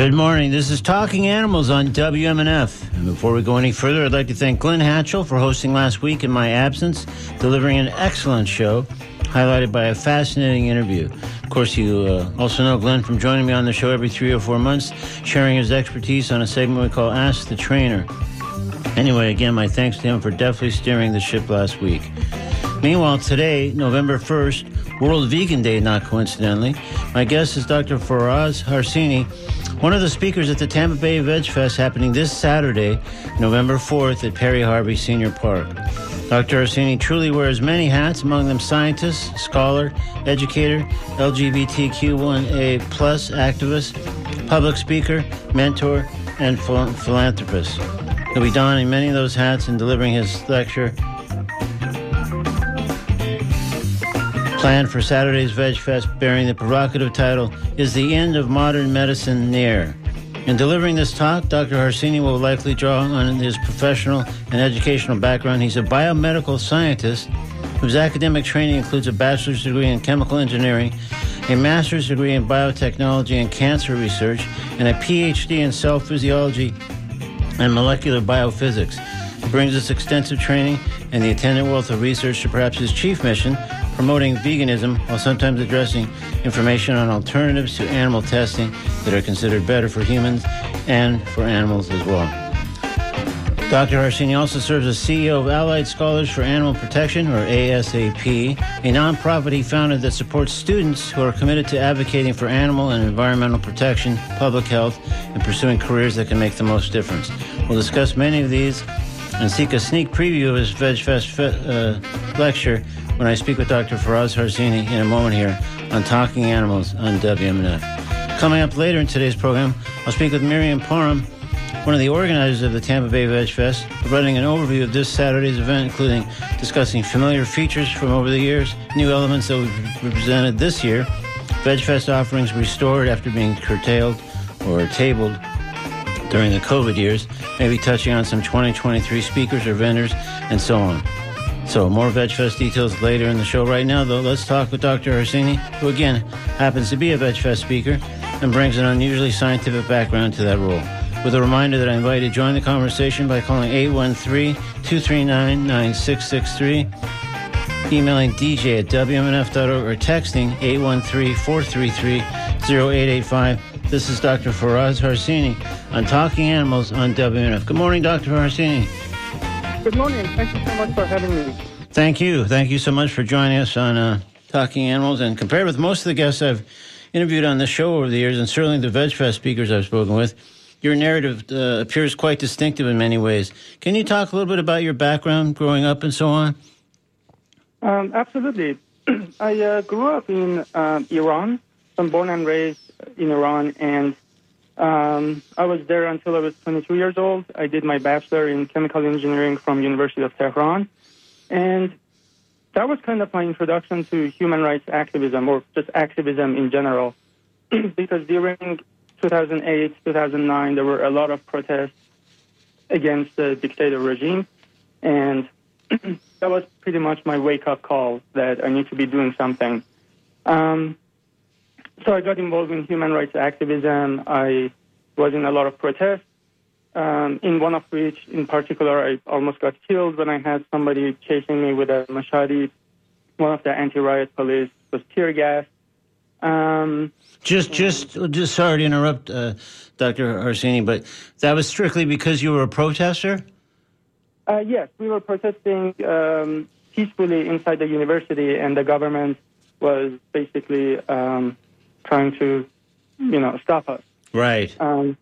Good morning. This is Talking Animals on WMNF. And before we go any further, I'd like to thank Glenn Hatchell for hosting last week in my absence, delivering an excellent show, highlighted by a fascinating interview. Of course, you uh, also know Glenn from joining me on the show every three or four months, sharing his expertise on a segment we call Ask the Trainer. Anyway, again, my thanks to him for definitely steering the ship last week. Meanwhile, today, November 1st, World Vegan Day, not coincidentally, my guest is Dr. Faraz Harsini, one of the speakers at the Tampa Bay Veg Fest happening this Saturday, November 4th at Perry Harvey Senior Park. Dr. Harsini truly wears many hats, among them scientist, scholar, educator, LGBTQIA plus activist, public speaker, mentor, and phil- philanthropist. He'll be donning many of those hats and delivering his lecture planned for Saturday's Veg Fest bearing the provocative title, Is the End of Modern Medicine Near? In delivering this talk, Dr. Harsini will likely draw on his professional and educational background. He's a biomedical scientist whose academic training includes a bachelor's degree in chemical engineering, a master's degree in biotechnology and cancer research, and a PhD in cell physiology and molecular biophysics. He brings us extensive training and the attendant wealth of research to perhaps his chief mission, promoting veganism while sometimes addressing information on alternatives to animal testing that are considered better for humans and for animals as well. Dr. Harsini also serves as CEO of Allied Scholars for Animal Protection, or ASAP, a nonprofit he founded that supports students who are committed to advocating for animal and environmental protection, public health, and pursuing careers that can make the most difference. We'll discuss many of these and seek a sneak preview of his VegFest fe- uh, lecture when I speak with Dr. Faraz Harsini in a moment here on Talking Animals on WMNF. Coming up later in today's program, I'll speak with Miriam Parham, one of the organizers of the Tampa Bay Veg Fest, providing an overview of this Saturday's event, including discussing familiar features from over the years, new elements that we've presented this year, Veg Fest offerings restored after being curtailed or tabled during the COVID years, maybe touching on some 2023 speakers or vendors, and so on. So, more VegFest details later in the show. Right now, though, let's talk with Dr. Harsini, who again happens to be a VegFest speaker and brings an unusually scientific background to that role. With a reminder that I invite you to join the conversation by calling 813 239 9663, emailing dj at wmnf.org, or texting 813 433 0885. This is Dr. Faraz Harsini on Talking Animals on WMNF. Good morning, Dr. Harsini. Good morning. Thank you so much for having me. Thank you. Thank you so much for joining us on uh, Talking Animals. And compared with most of the guests I've interviewed on the show over the years, and certainly the VegFest speakers I've spoken with, your narrative uh, appears quite distinctive in many ways. Can you talk a little bit about your background growing up and so on? Um, absolutely. I uh, grew up in um, Iran. I'm born and raised in Iran, and um, I was there until I was 22 years old. I did my bachelor in chemical engineering from University of Tehran, and that was kind of my introduction to human rights activism, or just activism in general. because during 2008, 2009, there were a lot of protests against the dictator regime, and that was pretty much my wake-up call that I need to be doing something. Um, so I got involved in human rights activism. I was in a lot of protests, um, in one of which, in particular, I almost got killed when I had somebody chasing me with a machete. One of the anti-riot police was tear gas. Um, Just, just, just sorry to interrupt, uh, Dr. Harsini, but that was strictly because you were a protester? uh, yes, we were protesting um, peacefully inside the university, and the government was basically um, trying to, you know, stop us. Right. Um,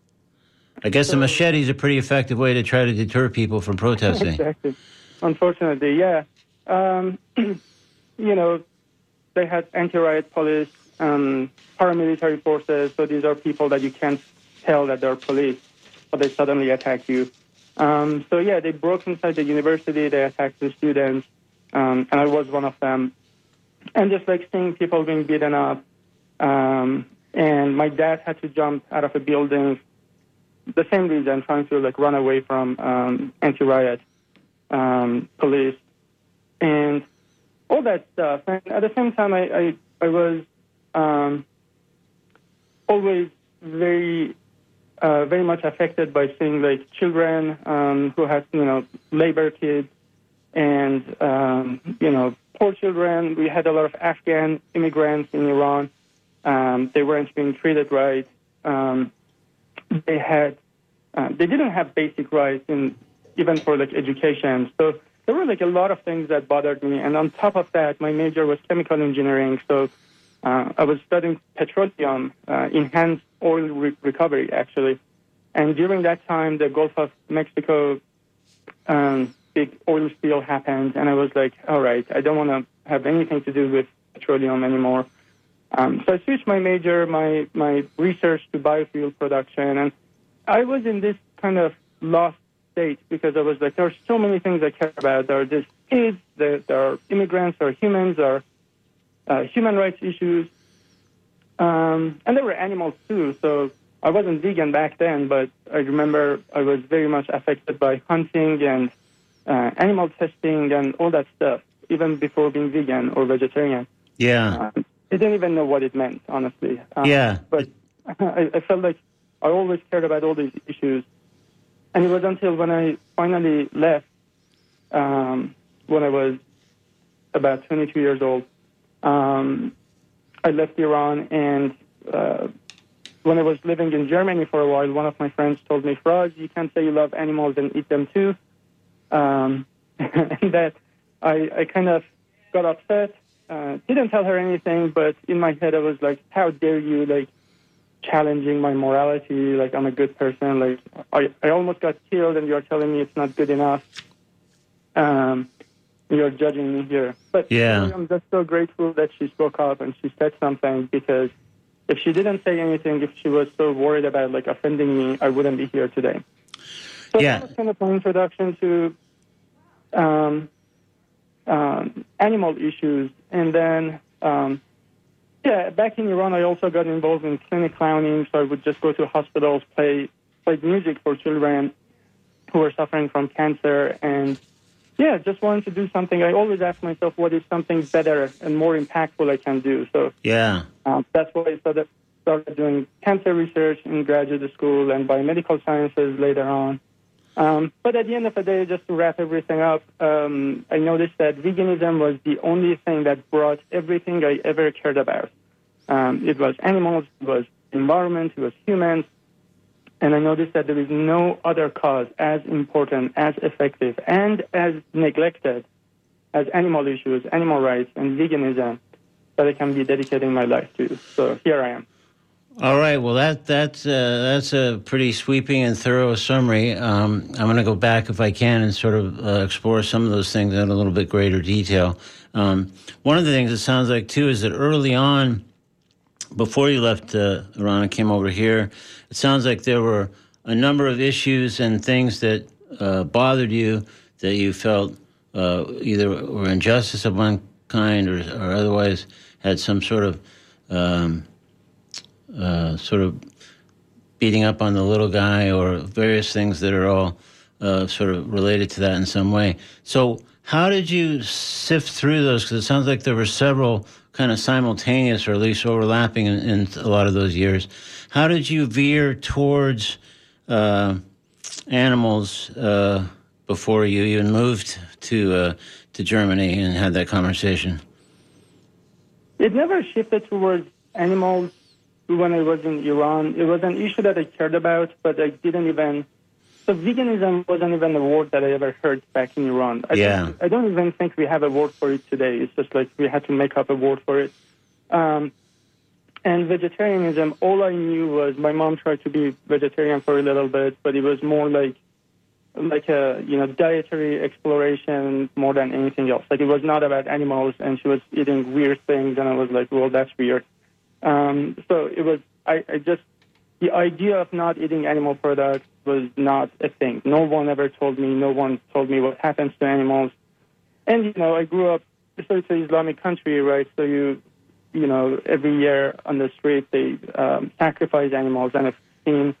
I guess a machete is a pretty effective way to try to deter people from protesting. exactly. Unfortunately, yeah. Um, you know, they had anti-riot police, um, paramilitary forces. So these are people that you can't tell that they're police, but they suddenly attack you. Um, so yeah, they broke inside the university. They attacked the students, um, and I was one of them. And just like seeing people being beaten up, um, and my dad had to jump out of a building. The same reason, trying to like run away from um, anti-riot um, police, and all that stuff. And at the same time, I I, I was um, always very uh, very much affected by seeing like children um, who had you know labor kids and um, you know poor children. We had a lot of Afghan immigrants in Iran. Um, they weren't being treated right. Um, they had uh, they didn't have basic rights in even for like education. So there were like a lot of things that bothered me. And on top of that, my major was chemical engineering. So uh, I was studying petroleum, uh, enhanced oil re- recovery, actually. And during that time, the Gulf of Mexico um, big oil spill happened, and I was like, all right, I don't want to have anything to do with petroleum anymore. Um, so I switched my major, my my research to biofuel production, and I was in this kind of lost state because I was like, there are so many things I care about. There are these kids, there, there are immigrants, there are humans, there are uh, human rights issues, um, and there were animals too. So I wasn't vegan back then, but I remember I was very much affected by hunting and uh, animal testing and all that stuff, even before being vegan or vegetarian. Yeah. Um, I didn't even know what it meant, honestly. Um, Yeah. But I, I felt like I always cared about all these issues. And it was until when I finally left, um, when I was about 22 years old, um, I left Iran. And uh, when I was living in Germany for a while, one of my friends told me, Faraz, you can't say you love animals and eat them too. Um, and that I, I kind of got upset. Uh, didn't tell her anything, but in my head I was like, "How dare you like challenging my morality? Like I'm a good person. Like I, I almost got killed, and you're telling me it's not good enough. Um, you're judging me here." But Yeah. I'm just so grateful that she spoke up and she said something because if she didn't say anything, if she was so worried about like offending me, I wouldn't be here today. So Yeah. that was kind of my introduction to um, um, animal issues. And then, um, yeah, back in Iran, I also got involved in clinic clowning. So I would just go to hospitals, play play music for children who were suffering from cancer, and yeah, just wanted to do something. I always ask myself, what is something better and more impactful I can do? So Yeah. um, that's why I started, started doing cancer research in graduate school and biomedical sciences later on. Um, but at the end of the day, just to wrap everything up, um, I noticed that veganism was the only thing that brought everything I ever cared about. Um, it was animals, it was environment, it was humans, and I noticed that there is no other cause as important, as effective, and as neglected as animal issues, animal rights, and veganism that I can be dedicating my life to. So here I am. All right. Well, that that's uh, that's a pretty sweeping and thorough summary. Um, I'm going to go back if I can and sort of uh, explore some of those things in a little bit greater detail. Um, one of the things it sounds like too is that early on, before you left uh, Iran and came over here, it sounds like there were a number of issues and things that uh, bothered you that you felt uh, either were injustice of one kind or, or otherwise had some sort of um, uh, sort of beating up on the little guy or various things that are all uh, sort of related to that in some way. So, how did you sift through those? Because it sounds like there were several kind of simultaneous or at least overlapping in, in a lot of those years. How did you veer towards uh, animals uh, before you even moved to uh, to Germany and had that conversation? It never shifted towards animals when I was in Iran. It was an issue that I cared about, but I didn't even. So veganism wasn't even a word that I ever heard back in Iran. I Yeah. Don't, I don't even think we have a word for it today. It's just like we had to make up a word for it. Um, and vegetarianism, all I knew was my mom tried to be vegetarian for a little bit, but it was more like like a you know dietary exploration more than anything else. Like it was not about animals, and she was eating weird things, and I was like, well, that's weird. Um, so it was I, I just the idea of not eating animal products was not a thing. No one ever told me. No one told me what happens to animals. And you know, I grew up. So it's an Islamic country, right? So you, you know, every year on the street they um, sacrifice animals, and I've seen,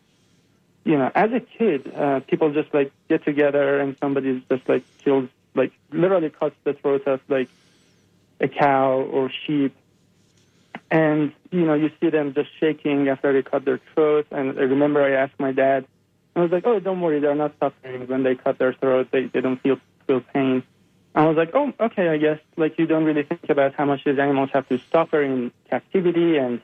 you know, as a kid, uh, people just like get together and somebody's just like kills, like literally cuts the throat of like a cow or sheep and you know you see them just shaking after they cut their throat. And I remember I asked my dad, I was like, "Oh, don't worry, they're not suffering when they cut their throat. They they don't feel feel pain." I was like, "Oh, okay, I guess like you don't really think about how much these animals have to suffer in captivity and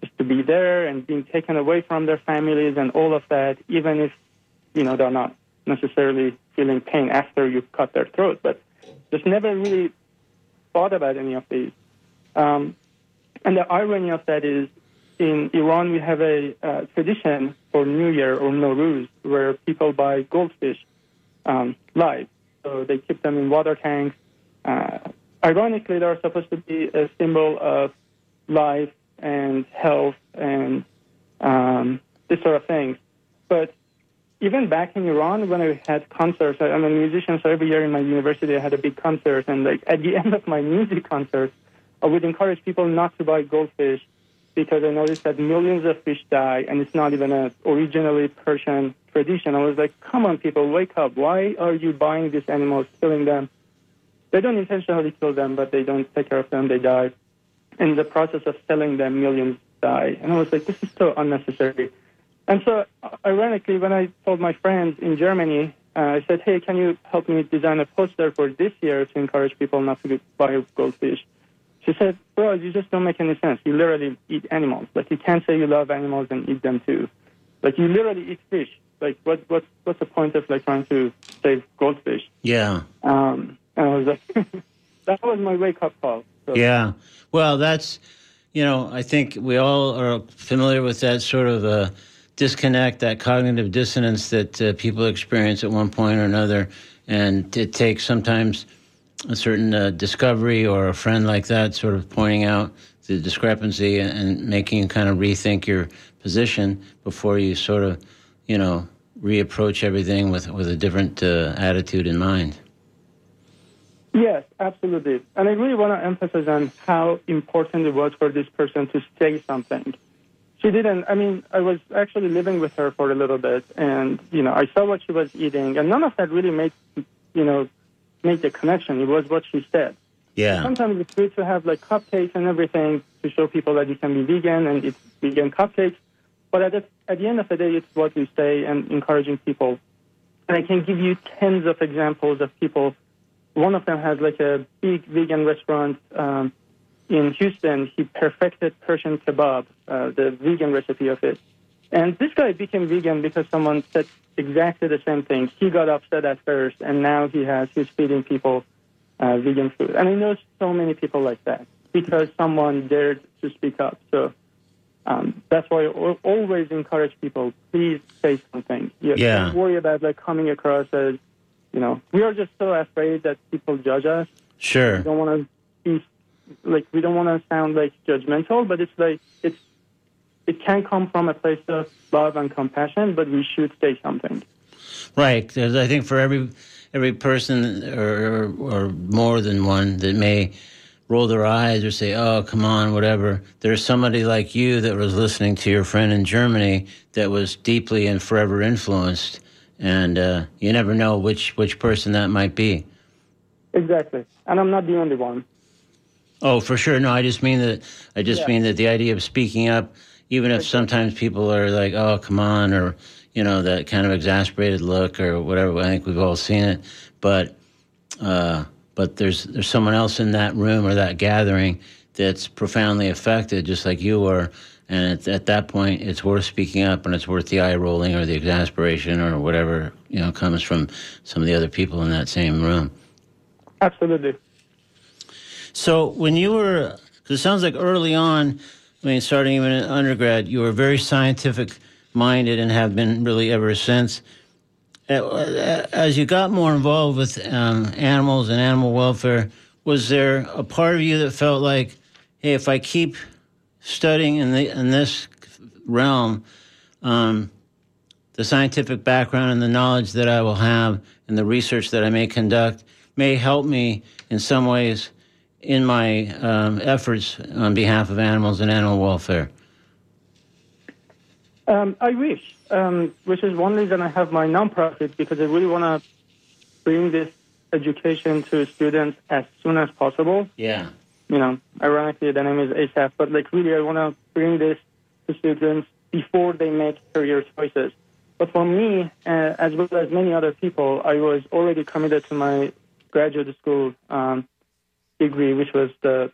just to be there and being taken away from their families and all of that, even if you know they're not necessarily feeling pain after you cut their throat, but just never really thought about any of these." Um, and the irony of that is, in Iran, we have a uh, tradition for New Year or Nowruz where people buy goldfish um, live. So they keep them in water tanks. Uh, ironically, they're supposed to be a symbol of life and health and um, this sort of things. But even back in Iran, when I had concerts, I'm a musician, so every year in my university I had a big concert, and like at the end of my music concert, I would encourage people not to buy goldfish because I noticed that millions of fish die, and it's not even an originally Persian tradition. I was like, come on, people, wake up. Why are you buying these animals, killing them? They don't intentionally kill them, but they don't take care of them. They die. In the process of selling them, millions die. And I was like, this is so unnecessary. And so, ironically, when I told my friends in Germany, uh, I said, hey, can you help me design a poster for this year to encourage people not to buy goldfish? She said, bro, you just don't make any sense. You literally eat animals. Like, you can't say you love animals and eat them too. Like, you literally eat fish. Like, what, what, what's the point of, like, trying to save goldfish? Yeah. Um, and I was like, that was my wake-up call. So. Yeah. Well, that's, you know, I think we all are familiar with that sort of uh, disconnect, that cognitive dissonance that uh, people experience at one point or another. And it takes sometimes – a certain uh, discovery or a friend like that sort of pointing out the discrepancy and, and making you kind of rethink your position before you sort of, you know, reapproach everything with, with a different uh, attitude in mind. Yes, absolutely. And I really want to emphasize on how important it was for this person to say something. She didn't, I mean, I was actually living with her for a little bit, and, you know, I saw what she was eating, and none of that really made, you know, make the connection. It was what she said. Yeah. Sometimes it's good to have like cupcakes and everything to show people that you can be vegan and it's vegan cupcakes. But at the, at the end of the day, it's what we say and encouraging people. And I can give you tens of examples of people. One of them has like a big vegan restaurant um, in Houston. He perfected Persian kebab, uh, the vegan recipe of it. And this guy became vegan because someone said exactly the same thing. He got upset at first, and now he has he's feeding people uh, vegan food. And I know so many people like that because someone dared to speak up. So um, that's why I always encourage people: please say something. You yeah. Don't worry about like coming across as you know. We are just so afraid that people judge us. Sure. We don't want to be like we don't want to sound like judgmental, but it's like it's it can come from a place of love and compassion, but we should say something. Right. Because I think for every every person or, or more than one that may roll their eyes or say, "Oh, come on, whatever." There's somebody like you that was listening to your friend in Germany that was deeply and forever influenced, and uh, you never know which which person that might be. Exactly, and I'm not the only one. Oh, for sure. No, I just mean that. I just yeah. mean that the idea of speaking up even if sometimes people are like, "Oh, come on," or you know, that kind of exasperated look or whatever. I think we've all seen it, but uh, but there's there's someone else in that room or that gathering that's profoundly affected, just like you were. And at, at that point, it's worth speaking up, and it's worth the eye rolling or the exasperation or whatever you know comes from some of the other people in that same room. Absolutely. So when you were, because it sounds like early on I mean, starting even in undergrad, you were very scientific minded and have been really ever since. uh, as you got more involved with um, animals and animal welfare, was there a part of you that felt like, hey, if I keep studying in the in this realm, um, the scientific background and the knowledge that I will have and the research that I may conduct may help me in some ways in my um, efforts on behalf of animals and animal welfare? Um, I wish, um, which is one reason I have my nonprofit because I really want to bring this education to students as soon as possible. Yeah. You know, ironically, the name is ASAP, but like really, I want to bring this to students before they make career choices. But for me, uh, as well as many other people, I was already committed to my graduate school um, degree, which was the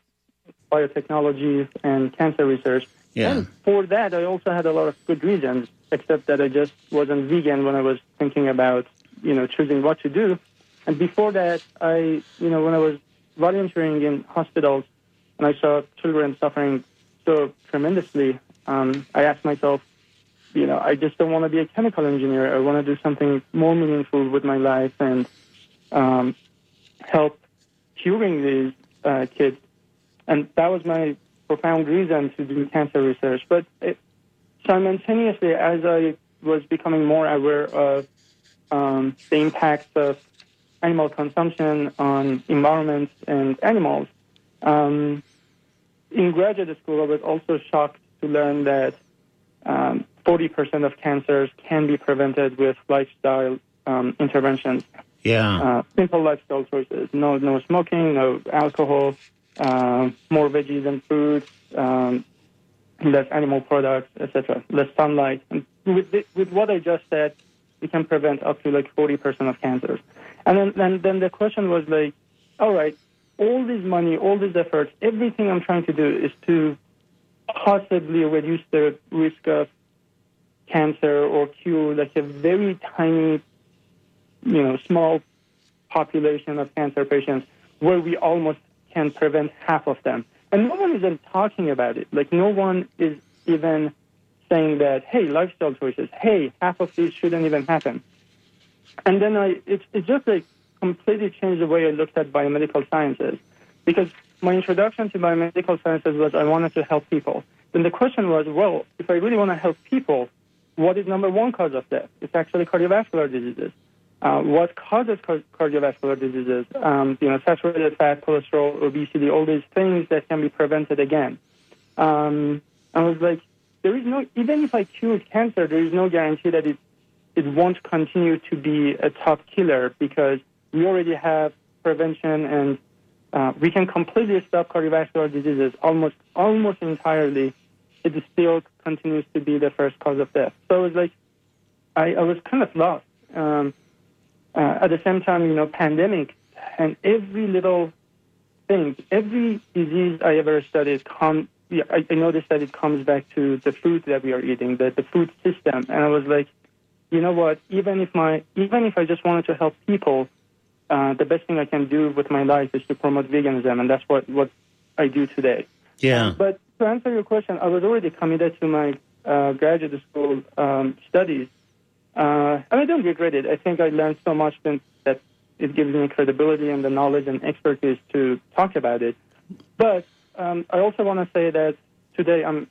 biotechnology and cancer research. Yeah. And for that, I also had a lot of good reasons, except that I just wasn't vegan when I was thinking about, you know, choosing what to do. And before that, I, you know, when I was volunteering in hospitals and I saw children suffering so tremendously, um, I asked myself, you know, I just don't want to be a chemical engineer. I want to do something more meaningful with my life and um, help curing these uh, kids. And that was my profound reason to do cancer research. But it, simultaneously, as I was becoming more aware of um, the impacts of animal consumption on environments and animals, um, in graduate school, I was also shocked to learn that um, 40% of cancers can be prevented with lifestyle um, interventions. Yeah. Uh, simple lifestyle choices: no, no smoking, no alcohol, uh, more veggies and fruits, um, less animal products, etc. Less sunlight. And with with what I just said, we can prevent up to like 40% of cancers. And then, then then the question was like, all right, all this money, all these efforts, everything I'm trying to do is to possibly reduce the risk of cancer or cure like a very tiny, you know, small population of cancer patients where we almost can prevent half of them. And no one is even talking about it. Like no one is even saying that, hey, lifestyle choices, hey, half of these shouldn't even happen. And then I, it's, it's just like completely changed the way I looked at biomedical sciences. Because my introduction to biomedical sciences was I wanted to help people. Then the question was, well, if I really want to help people, what is number one cause of death? It's actually cardiovascular diseases. Uh, what causes car- cardiovascular diseases? Um, you know, saturated fat, cholesterol, obesity, all these things that can be prevented again. Um, I was like, there is no, even if I cure cancer, there is no guarantee that it, it won't continue to be a top killer because we already have prevention and uh, we can completely stop cardiovascular diseases almost, almost entirely. It still continues to be the first cause of death. So it was like, I, I was kind of lost. Um, uh, at the same time, you know, pandemic and every little thing, every disease I ever studied, come, yeah, I, I noticed that it comes back to the food that we are eating, the, the food system. And I was like, you know what? Even if my, even if I just wanted to help people, uh, the best thing I can do with my life is to promote veganism, and that's what what I do today. Yeah. But to answer your question, I was already committed to my uh, graduate school um, studies, uh, and I don't regret it. I think I learned so much that it gives me credibility and the knowledge and expertise to talk about it. But um, I also want to say that today, I'm,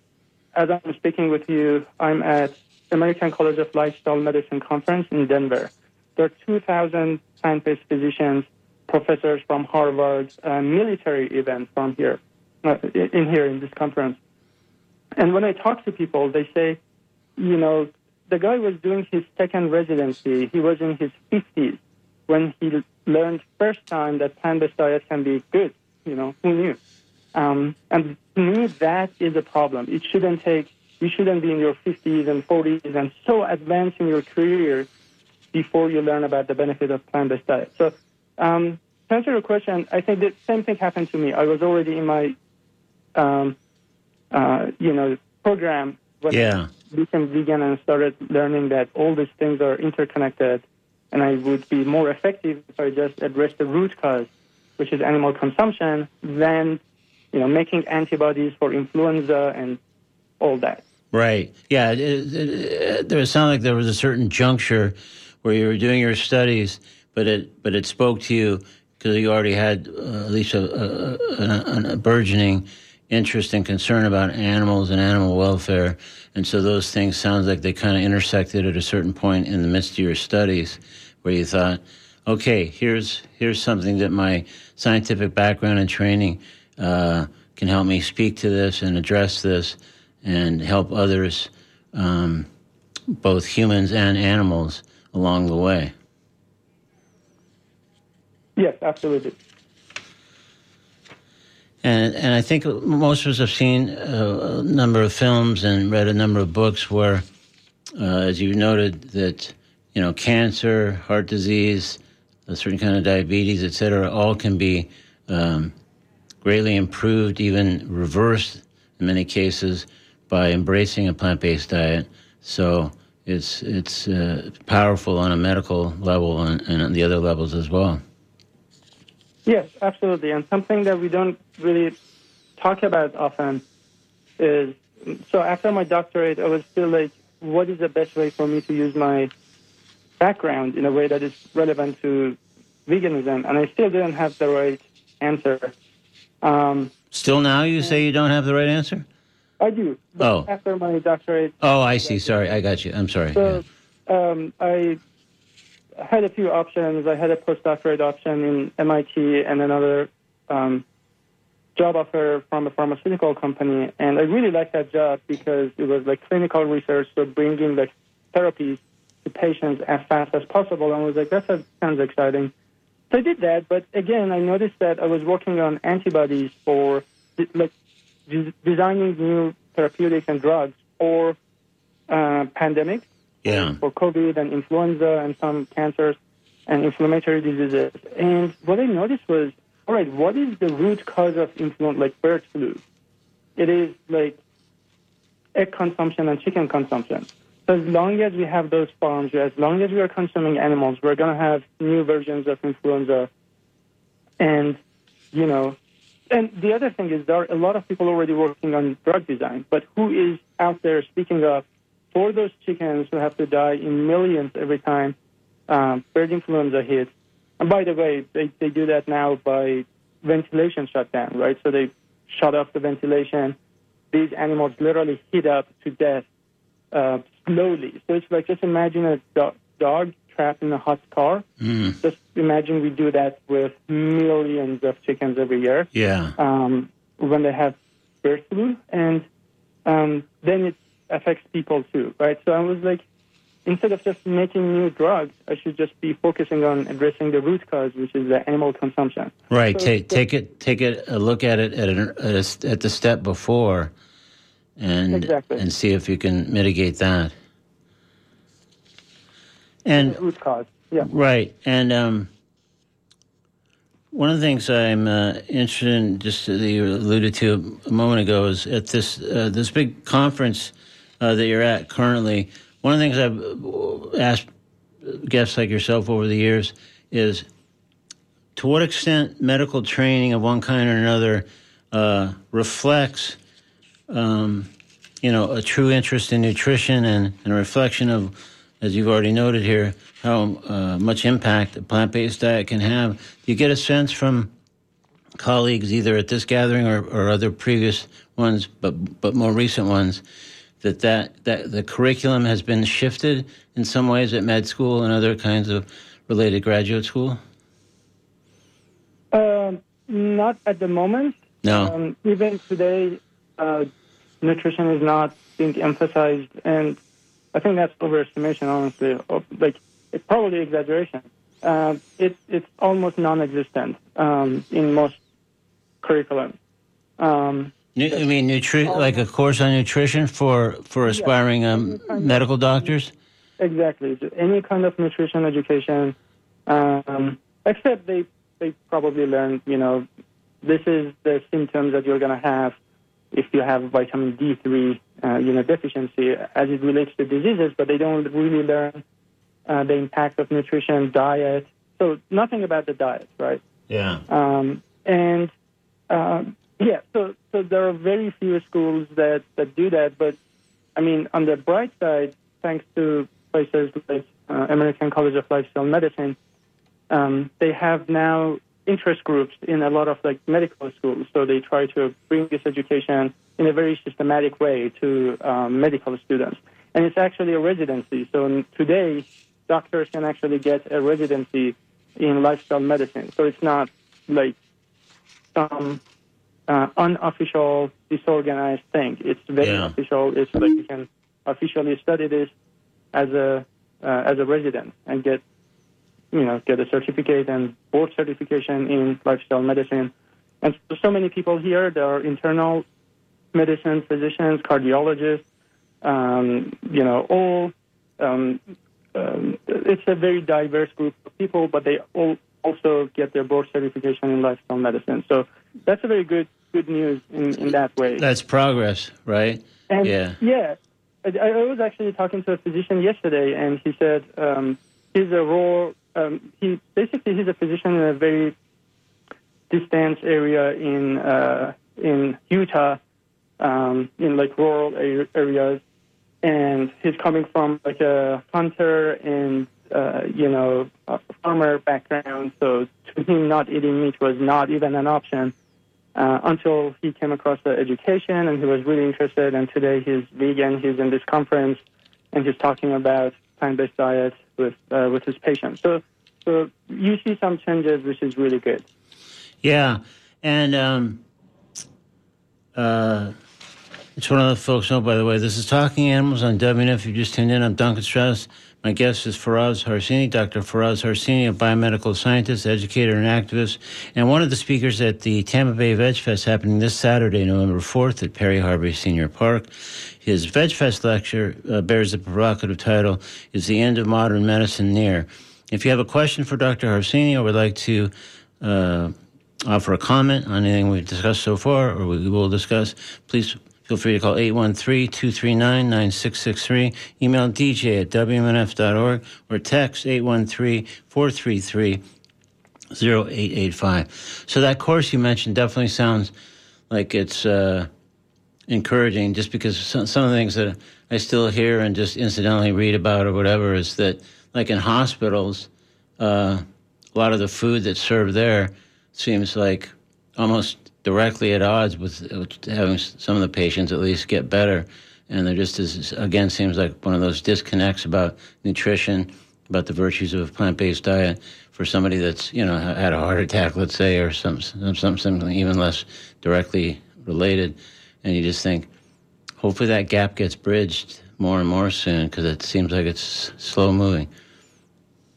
as I'm speaking with you, I'm at American College of Lifestyle Medicine conference in Denver. There are 2,000 scientists, physicians, professors from Harvard, uh, military even from here, uh, in here in this conference. And when I talk to people, they say, you know, the guy was doing his second residency. He was in his 50s when he learned first time that plant-based diet can be good. You know, who knew? Um, and to me, that is a problem. It shouldn't take, you shouldn't be in your 50s and 40s and so advanced in your career before you learn about the benefit of plant-based diet. So, um, to answer your question, I think the same thing happened to me. I was already in my, um, uh, you know, program when Yeah. Became vegan and started learning that all these things are interconnected, and I would be more effective if I just address the root cause, which is animal consumption, than, you know, making antibodies for influenza and all that. Right. Yeah. It, it, it, sounded like there was a certain juncture where you were doing your studies, but it but it spoke to you because you already had uh, at least a, a, a, a burgeoning interest and concern about animals and animal welfare, and so those things sounds like they kind of intersected at a certain point in the midst of your studies, where you thought, okay, here's here's something that my scientific background and training uh, can help me speak to this and address this and help others, um, both humans and animals, along the way. Yes, absolutely. And and I think most of us have seen a, a number of films and read a number of books where, uh, as you noted, that you know cancer, heart disease, a certain kind of diabetes, et cetera, all can be um, greatly improved, even reversed in many cases, by embracing a plant-based diet. So it's it's uh, powerful on a medical level and, and on the other levels as well. Yes, absolutely. And something that we don't really talk about often is so after my doctorate, I was still like, what is the best way for me to use my background in a way that is relevant to veganism? And I still didn't have the right answer. Um, Still now, you say you don't have the right answer? I do. Oh. After my doctorate, Oh, I see. Sorry, I got you. I'm sorry. So um, I had a few options. I had a postdoctorate option in MIT and another um, job offer from a pharmaceutical company, and I really liked that job because it was like clinical research, so bringing like therapies to patients as fast as possible. And I was like, that sounds- sounds exciting. So I did that, but again, I noticed that I was working on antibodies for like designing new therapeutics and drugs for uh, pandemics yeah. for COVID and influenza and some cancers and inflammatory diseases. And what I noticed was, all right, what is the root cause of influenza, like bird flu? It is like egg consumption and chicken consumption. So as long as we have those farms, as long as we are consuming animals, we're going to have new versions of influenza. And, you know, and the other thing is there are a lot of people already working on drug design, but who is out there speaking up for those chickens who have to die in millions every time um, bird influenza hits? And by the way, they, they do that now by ventilation shutdown, right? So they shut off the ventilation. These animals literally heat up to death uh, slowly. So it's like just imagine a do- dog trapped in a hot car. Mm, Just imagine we do that with millions of chickens every year yeah. um, when they have bird flu, and um, then it affects people too, right? So I was like, instead of just making new drugs, I should just be focusing on addressing the root cause, which is the animal consumption. Right. So- Take take it take it a look at it at an, at, at the step before, and Exactly. and see if you can mitigate that. And The root cause, yeah. Right, and um, one of the things I'm uh, interested in, just that you alluded to a moment ago, is at this uh, this big conference uh, that you're at currently. One of the things I've asked guests like yourself over the years is, to what extent medical training of one kind or another uh, reflects, um, you know, a true interest in nutrition and, and a reflection of as you've already noted here, how uh, much impact a plant based diet can have. Do you get a sense from colleagues, either at this gathering or, or other previous ones, but, but more recent ones, that, that, that the curriculum has been shifted in some ways at med school and other kinds of related graduate school? Um, not at the moment. No. Um, even today, uh, nutrition is not being emphasized, and I think that's overestimation, honestly. Like, it's probably exaggeration. Uh, it, it's almost non-existent um, in most curriculum. Um, Nu- I mean, nutri- like a course on nutrition for, for aspiring um, medical doctors? Exactly. Any kind of nutrition education, um, except they they probably learn, you know, this is the symptoms that you're going to have if you have vitamin D3, uh, you know, deficiency as it relates to diseases, but they don't really learn uh, the impact of nutrition, diet. So nothing about the diet, right? Yeah. Um, and um, yeah, so so there are very few schools that that do that. But I mean, on the bright side, thanks to places like uh, American College of Lifestyle Medicine, um, they have now interest groups in a lot of like medical schools. So they try to bring this education in a very systematic way to um, medical students. And it's actually a residency. So today, doctors can actually get a residency in lifestyle medicine. So it's not like some uh, unofficial, disorganized thing. It's very Yeah. official. It's like you can officially study this as a uh, as a resident and get you know get a certificate and board certification in lifestyle medicine. And so, so many people here. There are internal medicine physicians, cardiologists. Um, you know, all. Um, um, it's a very diverse group of people, but they all also get their board certification in lifestyle medicine. So that's a very good good news in, in that way. That's progress, right? And Yeah. yeah, I, I was actually talking to a physician yesterday, and he said um, he's a rural. Um, he basically he's a physician in a very distant area in uh, in Utah, um, in like rural areas, and he's coming from like a hunter and uh, you know a farmer background. So to him, not eating meat was not even an option uh, until he came across the education and he was really interested. And today he's vegan. He's in this conference and he's talking about plant-based diet with uh, with his patients. So so you see some changes, which is really good. Yeah, and um, uh, just want to let folks know, by the way, this is Talking Animals on WMNF. If you just tuned in, I'm Duncan Strauss. My guest is Faraz Harsini, Dr. Faraz Harsini, a biomedical scientist, educator, and activist, and one of the speakers at the Tampa Bay Veg Fest happening this Saturday, November 4th at Perry Harvey Senior Park. His Veg Fest lecture uh, bears the provocative title, Is the End of Modern Medicine Near? If you have a question for Dr. Harsini or would like to uh, offer a comment on anything we've discussed so far or we will discuss, please feel free to call 813-239-9663, email dj at wmnf.org, or text 813-433-0885. So that course you mentioned definitely sounds like it's uh, encouraging just because some, some of the things that I still hear and just incidentally read about or whatever is that, like in hospitals, uh, a lot of the food that's served there seems like almost directly at odds with, with having some of the patients at least get better. And there just is, again, seems like one of those disconnects about nutrition, about the virtues of a plant based diet for somebody that's, you know, had a heart attack, let's say, or some, some, something even less directly related. And you just think, hopefully that gap gets bridged more and more soon because it seems like it's slow moving.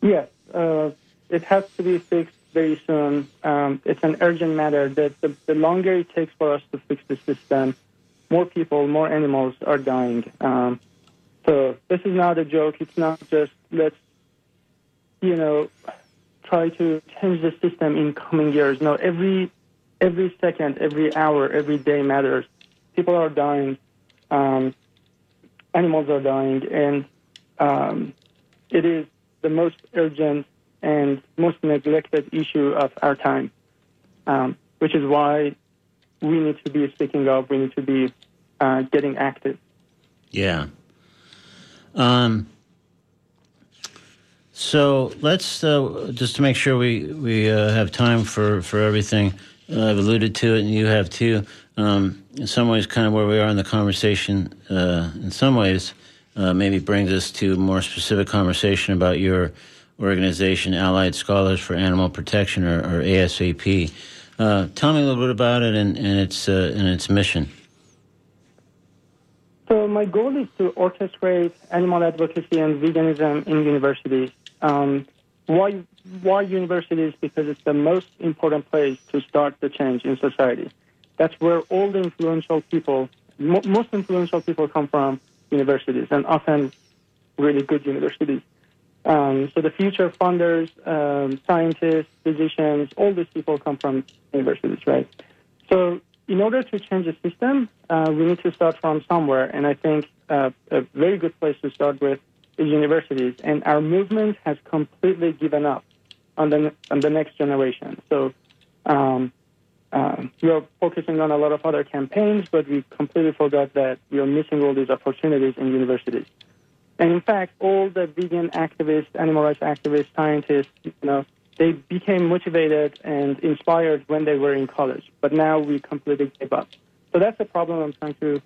Yes, uh, it has to be fixed very soon. Um, it's an urgent matter that the, the longer it takes for us to fix the system, more people, more animals are dying. Um, so this is not a joke. It's not just let's, you know, try to change the system in coming years. No, every every second, every hour, every day matters. People are dying. Um, animals are dying, and um, it is the most urgent and most neglected issue of our time, um, which is why we need to be speaking up. We need to be uh, getting active. Yeah. Um, so let's uh, just to make sure we we uh, have time for for everything. Uh, I've alluded to it, and you have too. Um, in some ways, kind of where we are in the conversation. Uh, in some ways, uh, maybe brings us to a more specific conversation about your organization, Allied Scholars for Animal Protection, or, or ASAP. Uh, tell me a little bit about it and, and its uh, and its mission. So my goal is to orchestrate animal advocacy and veganism in universities. Um, why, why universities? Because it's the most important place to start the change in society. That's where all the influential people, mo- most influential people come from universities, and often really good universities. Um, so the future funders, um, scientists, physicians, all these people come from universities, right? So in order to change the system, uh, we need to start from somewhere, and I think uh, a very good place to start with is universities. And our movement has completely given up on the on the next generation. So um, um, we are focusing on a lot of other campaigns, but we completely forgot that we are missing all these opportunities in universities. And in fact, all the vegan activists, animal rights activists, scientists, you know, they became motivated and inspired when they were in college. But now we completely gave up. So that's the problem I'm trying to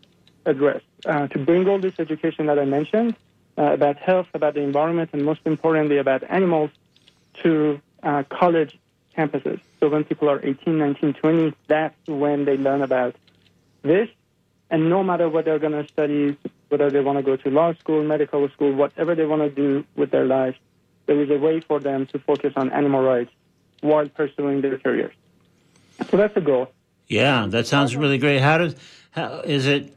address. Uh, to bring all this education that I mentioned uh, about health, about the environment, and most importantly about animals to uh, college campuses. So when people are 18, 19, 20, that's when they learn about this. And no matter what they're going to study, whether they want to go to law school, medical school, whatever they want to do with their lives, there is a way for them to focus on animal rights while pursuing their careers. So that's the goal. Yeah, that sounds really great. How does how is it?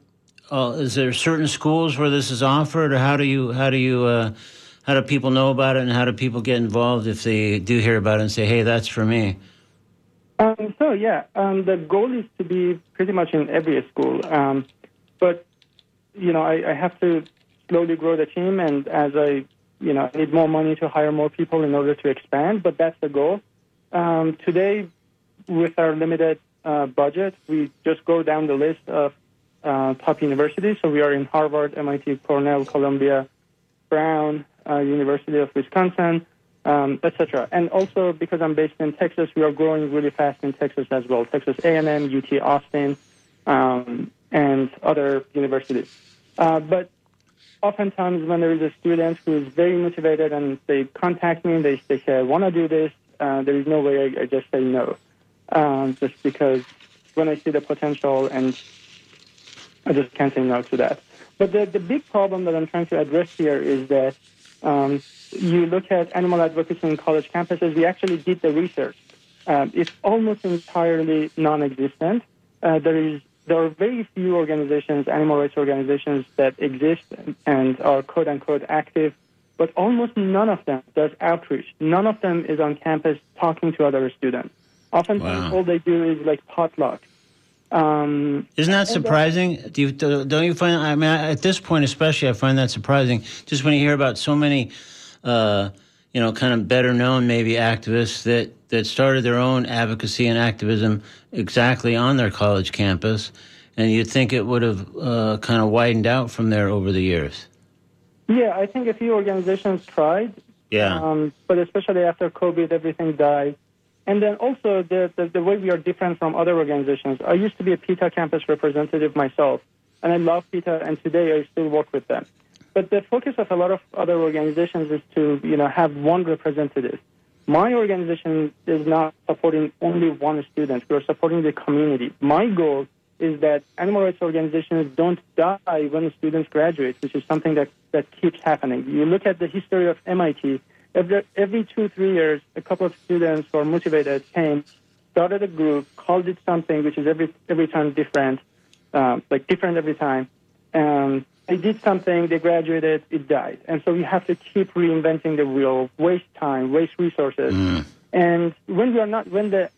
Uh, is there certain schools where this is offered, or how do you how do you uh, how do people know about it, and how do people get involved if they do hear about it and say, "Hey, that's for me"? Um, so yeah, um, the goal is to be pretty much in every school, um, but you know I, I have to slowly grow the team, and as I you know I need more money to hire more people in order to expand. But that's the goal. Um, today, with our limited uh, budget, we just go down the list of uh, top universities. So we are in Harvard, MIT, Cornell, Columbia, Brown, uh, University of Wisconsin, um, etc. And also because I'm based in Texas, we are growing really fast in Texas as well. Texas A&M, UT Austin, um, and other universities. Uh, but oftentimes when there is a student who is very motivated and they contact me they, they say, I want to do this, uh, there is no way I, I just say no um, just because when I see the potential and I just can't say no to that. But the, the big problem that I'm trying to address here is that um, you look at animal advocacy in college campuses, we actually did the research. Um, it's almost entirely non-existent. Uh, there is there are very few organizations, animal rights organizations, that exist and are quote unquote active, but almost none of them does outreach. None of them is on campus talking to other students. Oftentimes, Wow. all they do is like potluck. Um, Isn't that surprising? Do you don't you find? I mean, at this point, especially, I find that surprising. Just when you hear about so many, uh, you know, kind of better known maybe activists that that started their own advocacy and activism exactly on their college campus, and you'd think it would have uh, kind of widened out from there over the years. yeah, I think a few organizations tried, Yeah. um, but especially after COVID, everything died. And then also the, the, the way we are different from other organizations. I used to be a PETA campus representative myself, and I love PETA, and today I still work with them. But the focus of a lot of other organizations is to, you know, have one representative. My organization is not supporting only one student. We are supporting the community. My goal is that animal rights organizations don't die when students graduate, which is something that, that keeps happening. You look at the history of MIT, every, every two, three years, a couple of students who are motivated came, started a group, called it something, which is every, every time different, um, like different every time. Um, they did something, they graduated, it died. And so we have to keep reinventing the wheel, waste time, waste resources. And when we are not, when the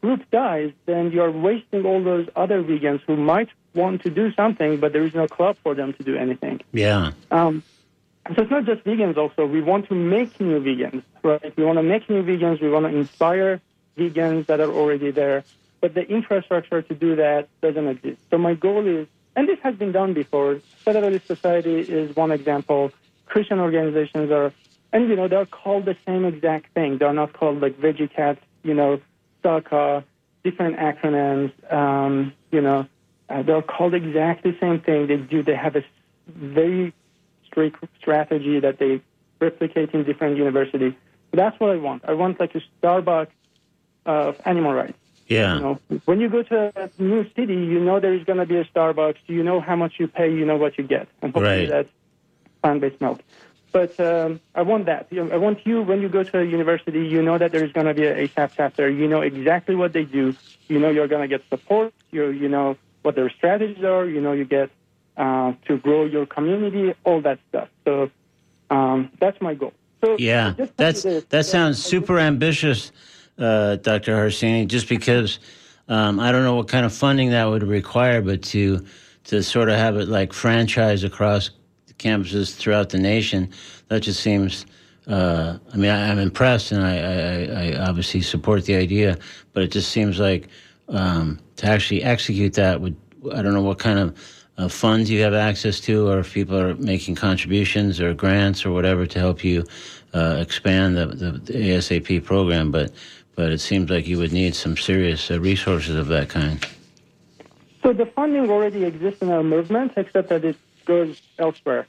group dies, then you are wasting all those other vegans who might want to do something, but there is no club for them to do anything. Yeah. Um, so it's not just vegans. Also, we want to make new vegans, right? We want to make new vegans. We want to inspire vegans that are already there, but the infrastructure to do that doesn't exist. So my goal is, and this has been done before. Federalist Society is one example. Christian organizations are, and you know, they're called the same exact thing. They're not called like VeggieCat, you know, SACA, different acronyms. Um, you know, uh, they're called exactly the same thing. They do. They have a very strict strategy that they replicate in different universities. That's what I want. I want like a Starbucks of animal rights. Yeah. You know, when you go to a new city, you know there is going to be a Starbucks. You know how much you pay. You know what you get, and hopefully Right. that's plant-based milk. But um, I want that. You know, I want you when you go to a university, you know that there is going to be a ASAP chapter. You know exactly what they do. You know you're going to get support. You you know what their strategies are. You know you get uh, to grow your community. All that stuff. So um, that's my goal. So Yeah, that's that sounds super ambitious, uh, Dr. Harsini. Just because um, I don't know what kind of funding that would require, but to to sort of have it like franchise across campuses throughout the nation, that just seems. Uh, I mean, I, I'm impressed, and I, I, I obviously support the idea, but it just seems like um, to actually execute that would I don't know what kind of uh, funds you have access to, or if people are making contributions or grants or whatever to help you uh, expand the, the, the, ASAP program. But but it seems like you would need some serious uh, resources of that kind. So the funding already exists in our movement, except that it goes elsewhere.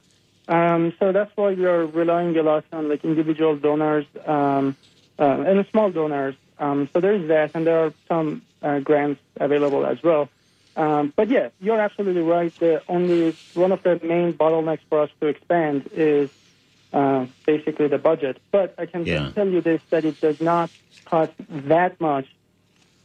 Um, so that's why we are relying a lot on like individual donors um, uh, and small donors. Um, so there is that, and there are some uh, grants available as well. Um, but yeah, you're absolutely right. The only one of the main bottlenecks for us to expand is uh, basically the budget. But I can Yeah. tell you this: that it does not cost that much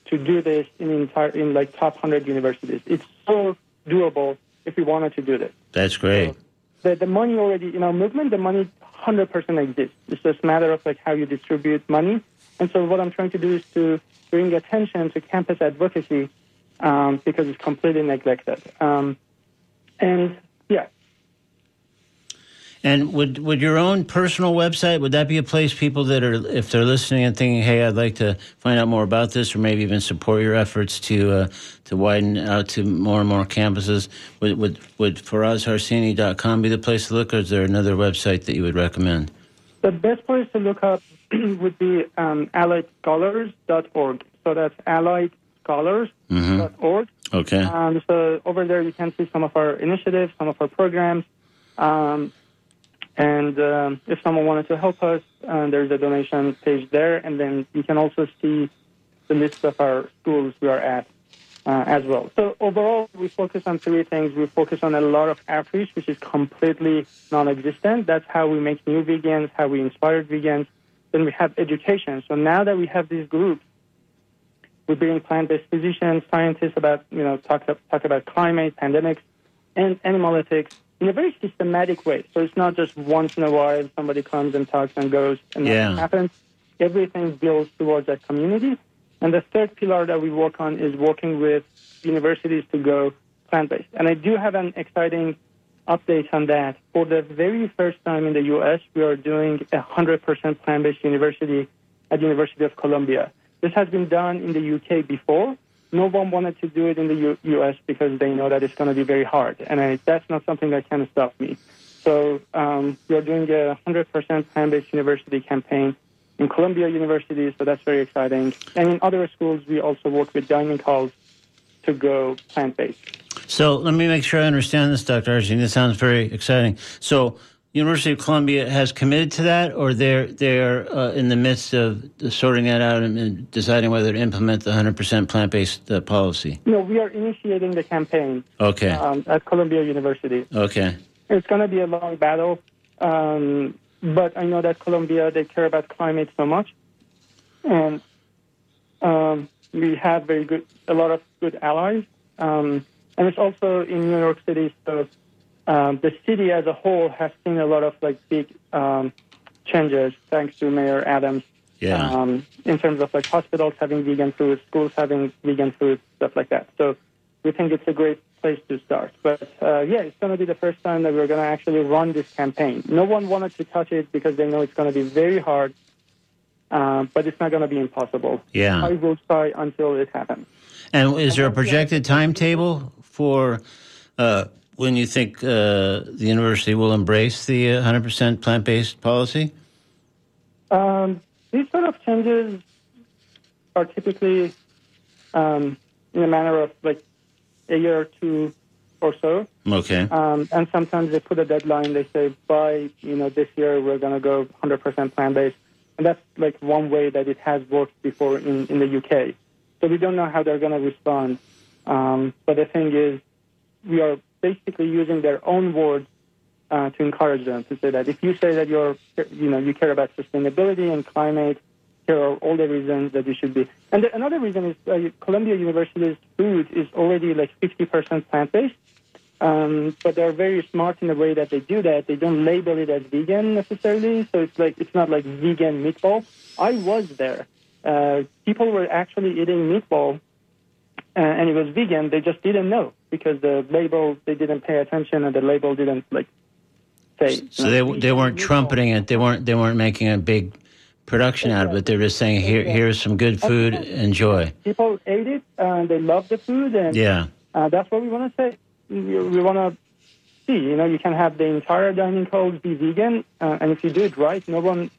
to do this in entire in like top hundred universities. It's so doable if we wanted to do this. That's great. The the money already in our movement, the money hundred percent exists. It's just a matter of like how you distribute money. And so what I'm trying to do is to bring attention to campus advocacy um, because it's completely neglected. Um, and yeah, And would would your own personal website would that be a place people that are if they're listening and thinking, hey, I'd like to find out more about this, or maybe even support your efforts to uh, to widen out to more and more campuses, would would would farazharsini.com be the place to look, or is there another website that you would recommend? the best place to look up would be um, alliedscholars.org. So that's alliedscholars.org. Okay. Um, so over there, you can see some of our initiatives, some of our programs. Um, and um, if someone wanted to help us, uh, there's a donation page there. And then you can also see the list of our schools we are at uh, as well. So overall, we focus on three things. We focus on a lot of outreach, which is completely non-existent. That's how we make new vegans, how we inspire vegans. Then we have education. So now that we have these groups, we bring plant-based physicians, scientists about, you know, talk, talk about climate, pandemics, and animal ethics in a very systematic way. So it's not just once in a while somebody comes and talks and goes and Yeah. nothing happens. Everything builds towards that community. And the third pillar that we work on is working with universities to go plant-based. And I do have an exciting update on that. For the very first time in the U.S., we are doing a 100% plant-based university at the University of Columbia. This has been done in the U.K. before. No one wanted to do it in the U- U.S. because they know that it's going to be very hard, and I, that's not something that can stop me. So um, we are doing a 100% plant-based university campaign in Columbia University, so that's very exciting. And in other schools, we also work with dining halls to go plant-based. So let me make sure I understand this, Dr. Harsini. This sounds very exciting. So University of Columbia has committed to that, or they're they're uh, in the midst of sorting that out and, and deciding whether to implement the 100% plant-based uh, policy. No, we are initiating the campaign Okay. um, at Columbia University. Okay. It's going to be a long battle, um, but I know that Columbia they care about climate so much, and um, we have very good, a lot of good allies, um, and it's also in New York City. So um, the city as a whole has seen a lot of like big um, changes thanks to Mayor Adams. Yeah. Um, in terms of like hospitals having vegan food, schools having vegan food, stuff like that. So we think it's a great place to start. But uh, yeah, it's going to be the first time that we're going to actually run this campaign. No one wanted to touch it because they know it's going to be very hard, uh, but it's not going to be impossible. Yeah. I will try until it happens. And is there a projected timetable for uh, when you think uh, the university will embrace the uh, 100% plant-based policy? Um, these sort of changes are typically um, in a manner of like a year or two or so. Okay. Um, and sometimes they put a deadline. They say by you know this year we're going to go 100% plant based, and that's like one way that it has worked before in, in the UK. So we don't know how they're going to respond. Um, but the thing is, we are basically using their own words uh, to encourage them to say that if you say that you're you know you care about sustainability and climate, here are all the reasons that you should be. And the, another reason is uh, Columbia University's food is already like 50% plant based. Um, but they're very smart in the way that they do that. They don't label it as vegan necessarily, so it's like it's not like vegan meatball. I was there. Uh, people were actually eating meatball, uh, and it was vegan. They just didn't know because the label they didn't pay attention, and the label didn't like say. So they they weren't trumpeting it. They weren't they weren't making a big production out of it. They're just saying here here's some good food. Enjoy. People ate it, and they loved the food, and Yeah. uh, that's what we want to say. we, we want to see. You know, you can have the entire dining hall be vegan, uh, and if you do it right, no one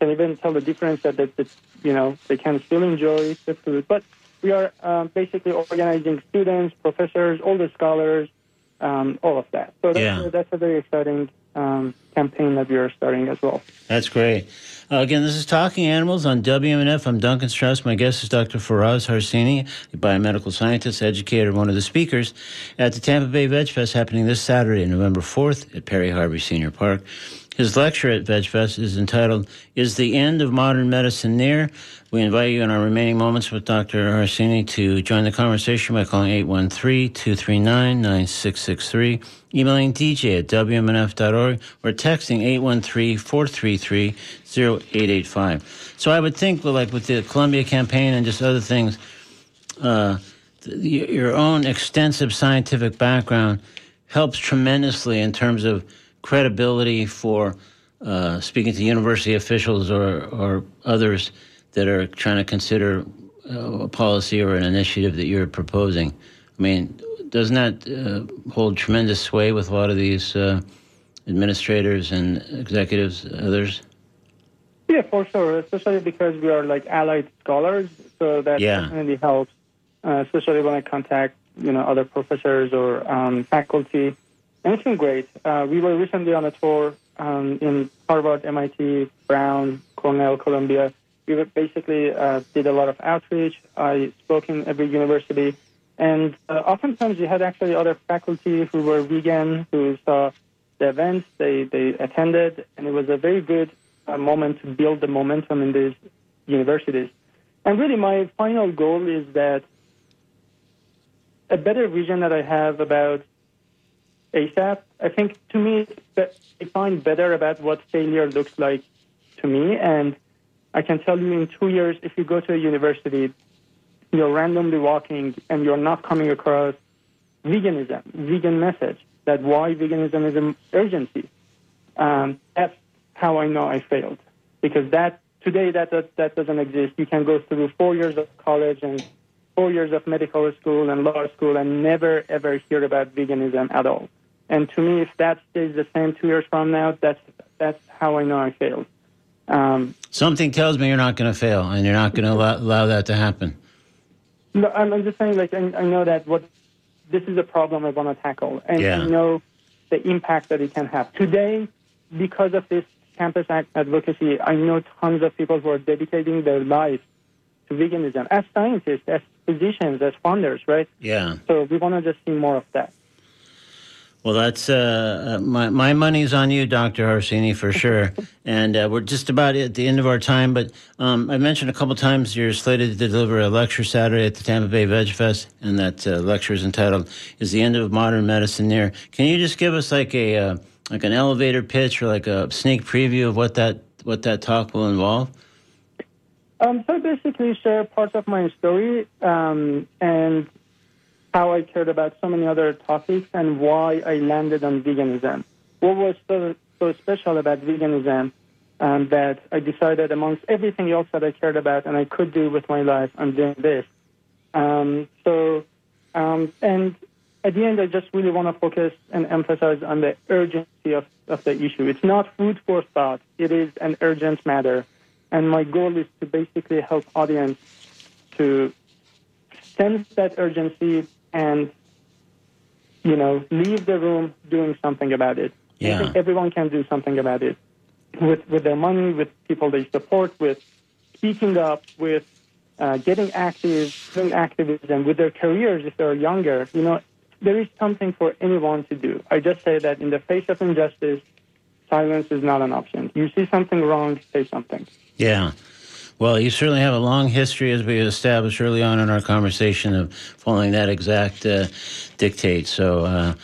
can even tell the difference that, that, that you know they can still enjoy the food. But we are um, basically organizing students, professors, all the scholars, um, all of that. So that's, Yeah. that's a very exciting um, campaign that we are starting as well. That's great. Uh, again, this is Talking Animals on WMNF. I'm Duncan Strauss. My guest is Dr. Faraz Harsini, a biomedical scientist, educator, one of the speakers at the Tampa Bay Veg Fest happening this Saturday, November 4th at Perry Harvey Senior Park. His lecture at VegFest is entitled, Is the End of Modern Medicine Near? We invite you in our remaining moments with Dr. Harsini to join the conversation by calling 813 239 9663, emailing dj at wmnf.org, or texting 813 433 0885. So I would think, like with the Columbia campaign and just other things, uh, your own extensive scientific background helps tremendously in terms of credibility for uh, speaking to university officials or, or others that are trying to consider uh, a policy or an initiative that you're proposing. I mean, doesn't that uh, hold tremendous sway with a lot of these uh, administrators and executives, others? Yeah, for sure, especially because we are like allied scholars, so that Yeah. definitely helps, uh, especially when I contact, you know, other professors or um, faculty. And it's been great. Uh, we were recently on a tour um, in Harvard, MIT, Brown, Cornell, Columbia. We basically uh, did a lot of outreach. I spoke in every university. And uh, oftentimes we had actually other faculty who were vegan who saw the events, they, they attended, and it was a very good uh, moment to build the momentum in these universities. And really, my final goal is that a better vision that I have about ASAP, I think to me, I find better about what failure looks like to me. And I can tell you in two years, if you go to a university, you're randomly walking and you're not coming across veganism, vegan message, that why veganism is an urgency. Um, that's how I know I failed. Because that today that, that that doesn't exist. You can go through four years of college and four years of medical school and law school and never ever hear about veganism at all. And to me, if that stays the same two years from now, that's that's how I know I failed. Um, Something tells me you're not going to fail, and you're not going to allow, allow that to happen. No, I'm, I'm just saying, like, I, I know that what this is a problem I want to tackle, and Yeah. I know the impact that it can have. Today, because of this campus act advocacy, I know tons of people who are dedicating their lives to veganism as scientists, as physicians, as funders, right? Yeah. So we want to just see more of that. Well, that's uh, uh, my my money's on you, Doctor Harsini, for sure. and uh, we're just about at the end of our time. But um, I mentioned a couple times you're slated to deliver a lecture Saturday at the Tampa Bay Veg Fest, and that uh, lecture is entitled "Is the End of Modern Medicine Near?" Can you just give us like a uh, like an elevator pitch or like a sneak preview of what that what that talk will involve? Um, so basically share parts of my story um, and how I cared about so many other topics and why I landed on veganism. What was so, so special about veganism um, that I decided amongst everything else that I cared about and I could do with my life, I'm doing this. Um, so, um, and at the end, I just really want to focus and emphasize on the urgency of, of the issue. It's not food for thought. It is an urgent matter. And my goal is to basically help audience to sense that urgency and, you know, leave the room doing something about it. I Yeah. think everyone can do something about it with, with their money, with people they support, with speaking up, with uh, getting active, doing activism, with their careers if they're younger. You know, there is something for anyone to do. I just say that in the face of injustice, silence is not an option. You see something wrong, say something. Yeah. Well, you certainly have a long history, as we established early on in our conversation, of following that exact uh, dictate. So uh,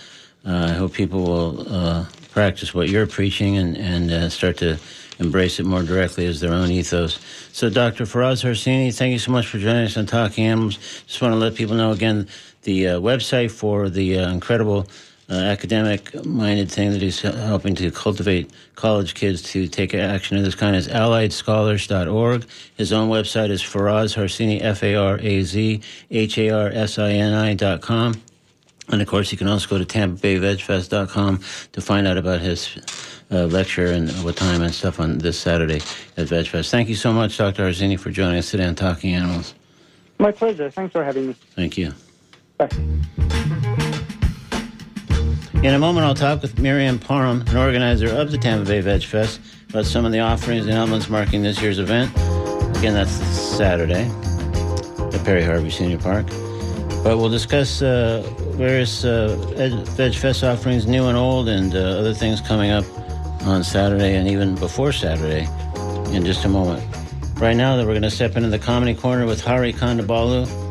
uh, I hope people will uh, practice what you're preaching and, and uh, start to embrace it more directly as their own ethos. So, Dr. Faraz Harsini, thank you so much for joining us on Talking Animals. Just want to let people know again the uh, website for the incredible uh, academic minded thing that he's helping to cultivate college kids to take action of this kind is alliedscholars.org. His own website is Faraz Harsini, F A R A Z H A R S I N I dot com. And of course, you can also go to TampaBayVegFest.com to find out about his uh, lecture and what time and stuff on this Saturday at VegFest. Thank you so much, Dr. Harsini, for joining us today on Talking Animals. My pleasure. Thanks for having me. Thank you. Bye. In a moment, I'll talk with Miriam Parham, an organizer of the Tampa Bay Veg Fest, about some of the offerings and elements marking this year's event. Again, that's Saturday at Perry Harvey Senior Park. But we'll discuss uh, various uh, Veg Fest offerings, new and old, and uh, other things coming up on Saturday and even before Saturday in just a moment. Right now, that we're going to step into the comedy corner with Hari Kondabolu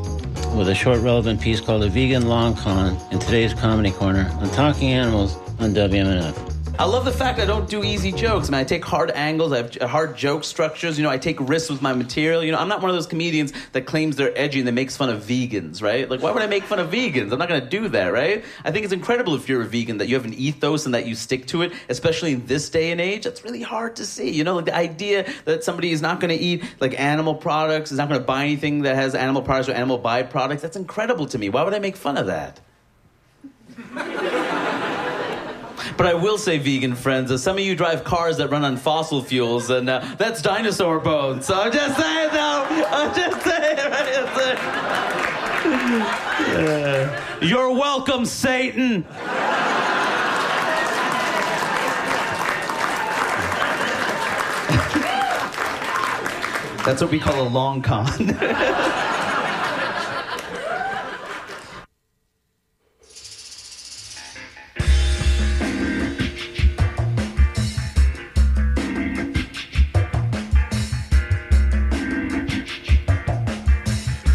with a short relevant piece called A Vegan Long Con in today's Comedy Corner on Talking Animals on WMNF. I love the fact I don't do easy jokes. I mean, I take hard angles. I have uh, hard joke structures. You know, I take risks with my material. You know, I'm not one of those comedians that claims they're edgy and that makes fun of vegans, right? Like, why would I make fun of vegans? I'm not going to do that, right? I think it's incredible if you're a vegan that you have an ethos and that you stick to it, especially in this day and age. That's really hard to see. You know, like the idea that somebody is not going to eat like animal products, is not going to buy anything that has animal products or animal byproducts. That's incredible to me. Why would I make fun of that? But I will say, vegan friends, uh, some of you drive cars that run on fossil fuels, and uh, that's dinosaur bones. So I'm just saying, though. I'm just saying, right? Uh, You're welcome, Satan. That's what we call a long con.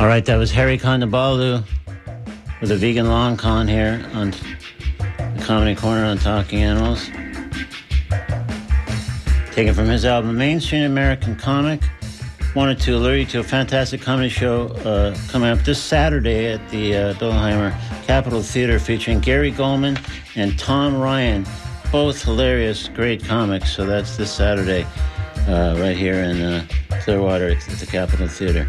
All right, that was Hari Kondabolu with a vegan long con here on the Comedy Corner on Talking Animals. Taken from his album Mainstream American Comic. Wanted to alert you to a fantastic comedy show uh, coming up this Saturday at the uh, Bilheimer Capitol Theater featuring Gary Gulman and Tom Ryan. Both hilarious, great comics. So that's this Saturday uh, right here in uh, Clearwater at the Capitol Theater.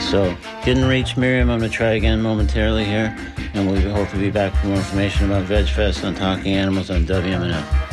So, didn't reach Miriam. I'm going to try again momentarily here, and we'll hope to be back for more information about Veg Fest on Talking Animals on WMNF.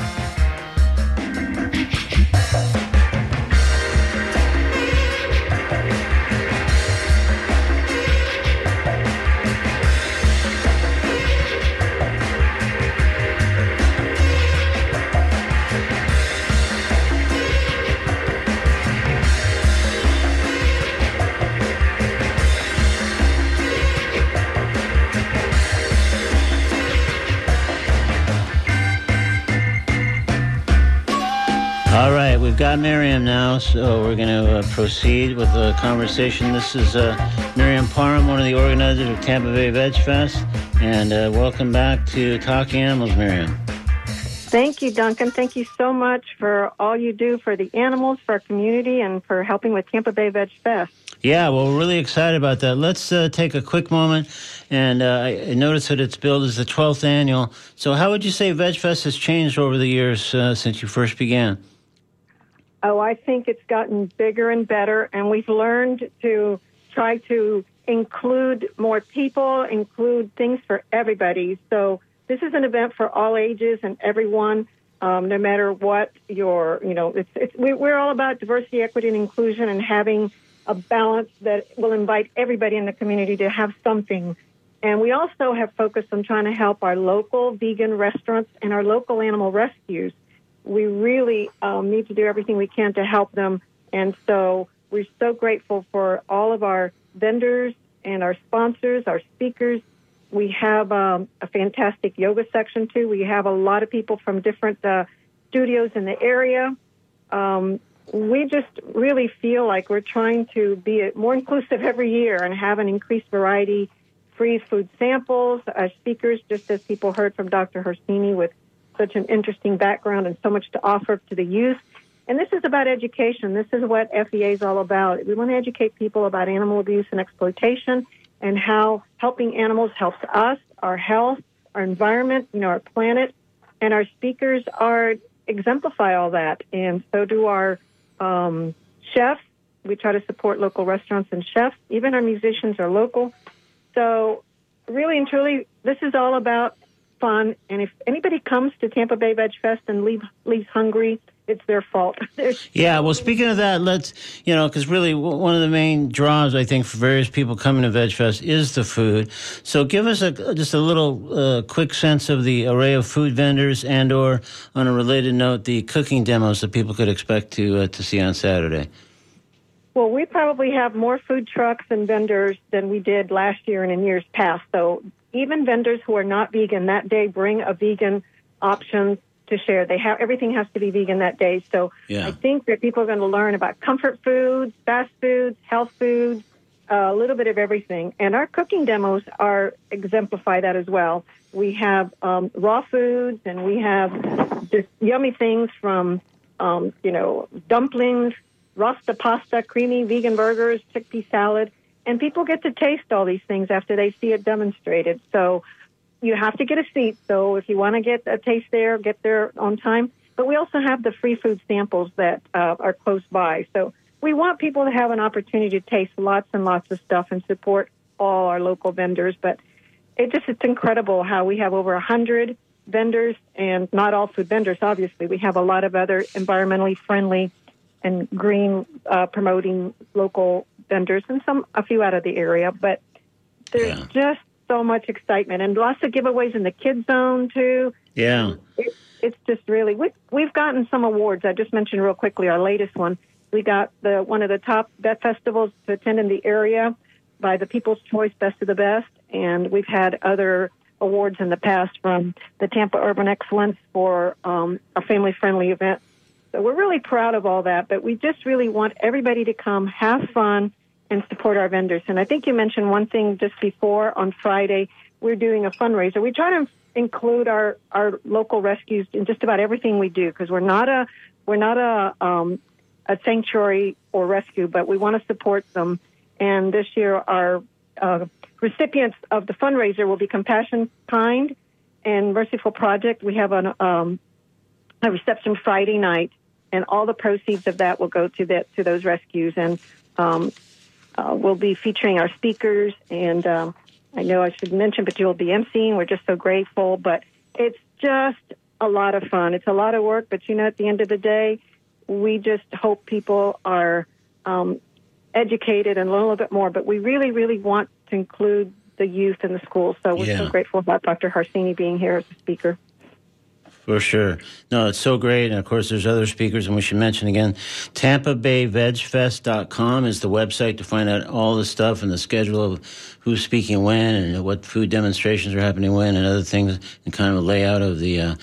Got Miriam now, so we're going to uh, proceed with the conversation. This is uh, Miriam Parham, one of the organizers of Tampa Bay Veg Fest, and uh, welcome back to Talking Animals, Miriam. Thank you, Duncan. Thank you so much for all you do for the animals, for our community, and for helping with Tampa Bay Veg Fest. Yeah, well, we're really excited about that. Let's uh, take a quick moment, and uh, I noticed that it's billed as the 12th annual. So, how would you say Veg Fest has changed over the years uh, since you first began? Oh, I think it's gotten bigger and better, and we've learned to try to include more people, include things for everybody. So this is an event for all ages and everyone, um, no matter what your, you know, it's, it's we, we're all about diversity, equity, and inclusion, and having a balance that will invite everybody in the community to have something. And we also have focused on trying to help our local vegan restaurants and our local animal rescues we really um, need to do everything we can to help them. And so we're so grateful for all of our vendors and our sponsors, our speakers. We have um, a fantastic yoga section too. We have a lot of people from different uh, studios in the area. Um, we just really feel like we're trying to be more inclusive every year and have an increased variety, free food samples, speakers, just as people heard from Dr. Harsini with such an interesting background and so much to offer to the youth. And this is about education. This is what FVA is all about. We want to educate people about animal abuse and exploitation and how helping animals helps us, our health, our environment, you know, our planet. And our speakers are exemplify all that. And so do our um, chefs. We try to support local restaurants and chefs. Even our musicians are local. So really and truly, this is all about fun. And if anybody comes to Tampa Bay Veg Fest and leave, leaves hungry, it's their fault. Yeah, well, speaking of that, let's, you know, because really one of the main draws, I think, for various people coming to Veg Fest is the food. So give us a, just a little uh, quick sense of the array of food vendors and or, on a related note, the cooking demos that people could expect to, uh, to see on Saturday. Well, we probably have more food trucks and vendors than we did last year and in years past. So even vendors who are not vegan that day bring a vegan option to share. They have everything has to be vegan that day. So Yeah. I think that people are going to learn about comfort foods, fast foods, health foods, uh, a little bit of everything. And our cooking demos are exemplify that as well. We have um, raw foods and we have just yummy things from um, you know dumplings, rasta pasta, creamy vegan burgers, chickpea salad, and people get to taste all these things after they see it demonstrated. So you have to get a seat. So if you want to get a taste there, get there on time. But we also have the free food samples that uh, are close by. So we want people to have an opportunity to taste lots and lots of stuff and support all our local vendors. But it just it's incredible how we have over a hundred vendors and not all food vendors. Obviously, we have a lot of other environmentally friendly and green uh, promoting local vendors and some a few out of the area. But there's Yeah. just so much excitement and lots of giveaways in the kids zone too. Yeah. It, it's just really we, we've gotten some awards. I just mentioned real quickly our latest one. We got the one of the top vet festivals to attend in the area by the People's Choice Best of the Best, and we've had other awards in the past from the Tampa Urban Excellence for um, a family-friendly event. So we're really proud of all that, but we just really want everybody to come, have fun, and support our vendors. And I think you mentioned one thing just before on Friday. We're doing a fundraiser. We try to include our, our local rescues in just about everything we do because we're not a we're not a um, a sanctuary or rescue, but we want to support them. And this year, our uh, recipients of the fundraiser will be Compassion Kind and Merciful Project. We have an, um, a reception Friday night, and all the proceeds of that will go to that to those rescues. And um, uh, we'll be featuring our speakers. And um, I know I should mention, but you'll be emceeing. We're just so grateful. But it's just a lot of fun. It's a lot of work, but you know, at the end of the day, we just hope people are um, educated and learn a little bit more. But we really, really want to include the youth in the schools. So we're Yeah. so grateful about Dr. Harsini being here as a speaker. For sure. No, it's so great. And of course, there's other speakers, and we should mention again Tampa Bay VegFest.com is the website to find out all the stuff and the schedule of who's speaking when and what food demonstrations are happening when and other things and kind of a layout of the uh,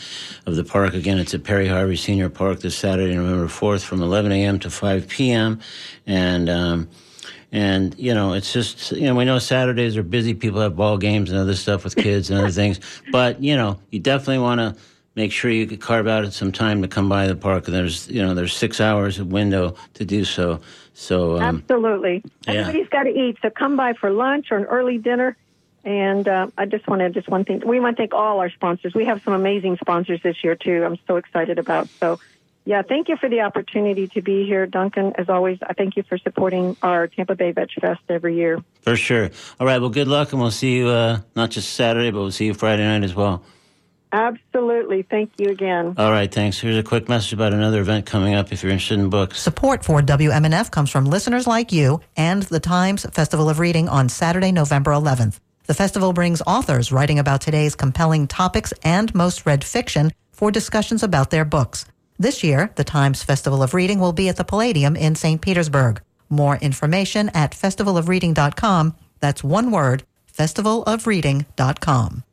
of the park. Again, it's at Perry Harvey Senior Park this Saturday, November 4th from 11 a.m. to 5 p.m. And, um, and you know, it's just you know we know Saturdays are busy. People have ball games and other stuff with kids and other things. But you know, you definitely want to make sure you could carve out some time to come by the park. And there's you know there's six hours of window to do so. So um, Absolutely. yeah. Everybody's got to eat. So come by for lunch or an early dinner. And uh, I just want to just one thing. We want to thank all our sponsors. We have some amazing sponsors this year too. I'm so excited about. So, yeah, thank you for the opportunity to be here, Duncan. As always, I thank you for supporting our Tampa Bay Veg Fest every year. for sure. All right. Well, good luck, and we'll see you uh, not just Saturday, but we'll see you Friday night as well. Absolutely. Thank you again. All right. Thanks. Here's a quick message about another event coming up. If you're interested in books. Support for WMNF comes from listeners like you and the Times Festival of Reading on Saturday, November 11th. The festival brings authors writing about today's compelling topics and most read fiction for discussions about their books. This year, the Times Festival of Reading will be at the Palladium in St. Petersburg. More information at festivalofreading.com. That's one word, festivalofreading.com.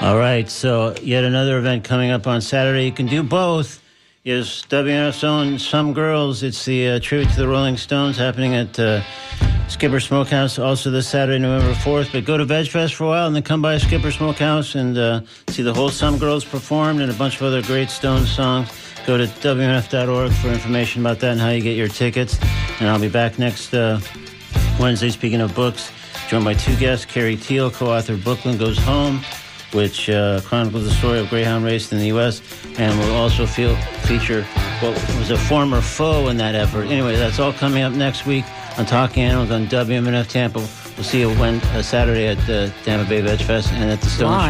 All right, so yet another event coming up on Saturday. You can do both. Is WMNF's own Some Girls. It's the uh, tribute to the Rolling Stones happening at uh, Skipper Smokehouse also this Saturday, November 4th. But go to Veg Fest for a while and then come by Skipper Smokehouse and uh, see the whole Some Girls performed and a bunch of other great Stones songs. Go to WMNF.org for information about that and how you get your tickets. And I'll be back next uh, Wednesday, speaking of books, joined by two guests. Carey Theil, co author of Brooklyn Goes Home, which uh, chronicles the story of Greyhound race in the U.S., and will also feel, feature what was a former foe in that effort. Anyway, that's all coming up next week on Talking Animals on WMNF Tampa. We'll see you when, uh, Saturday at the Tampa Bay Veg Fest and at the Stone.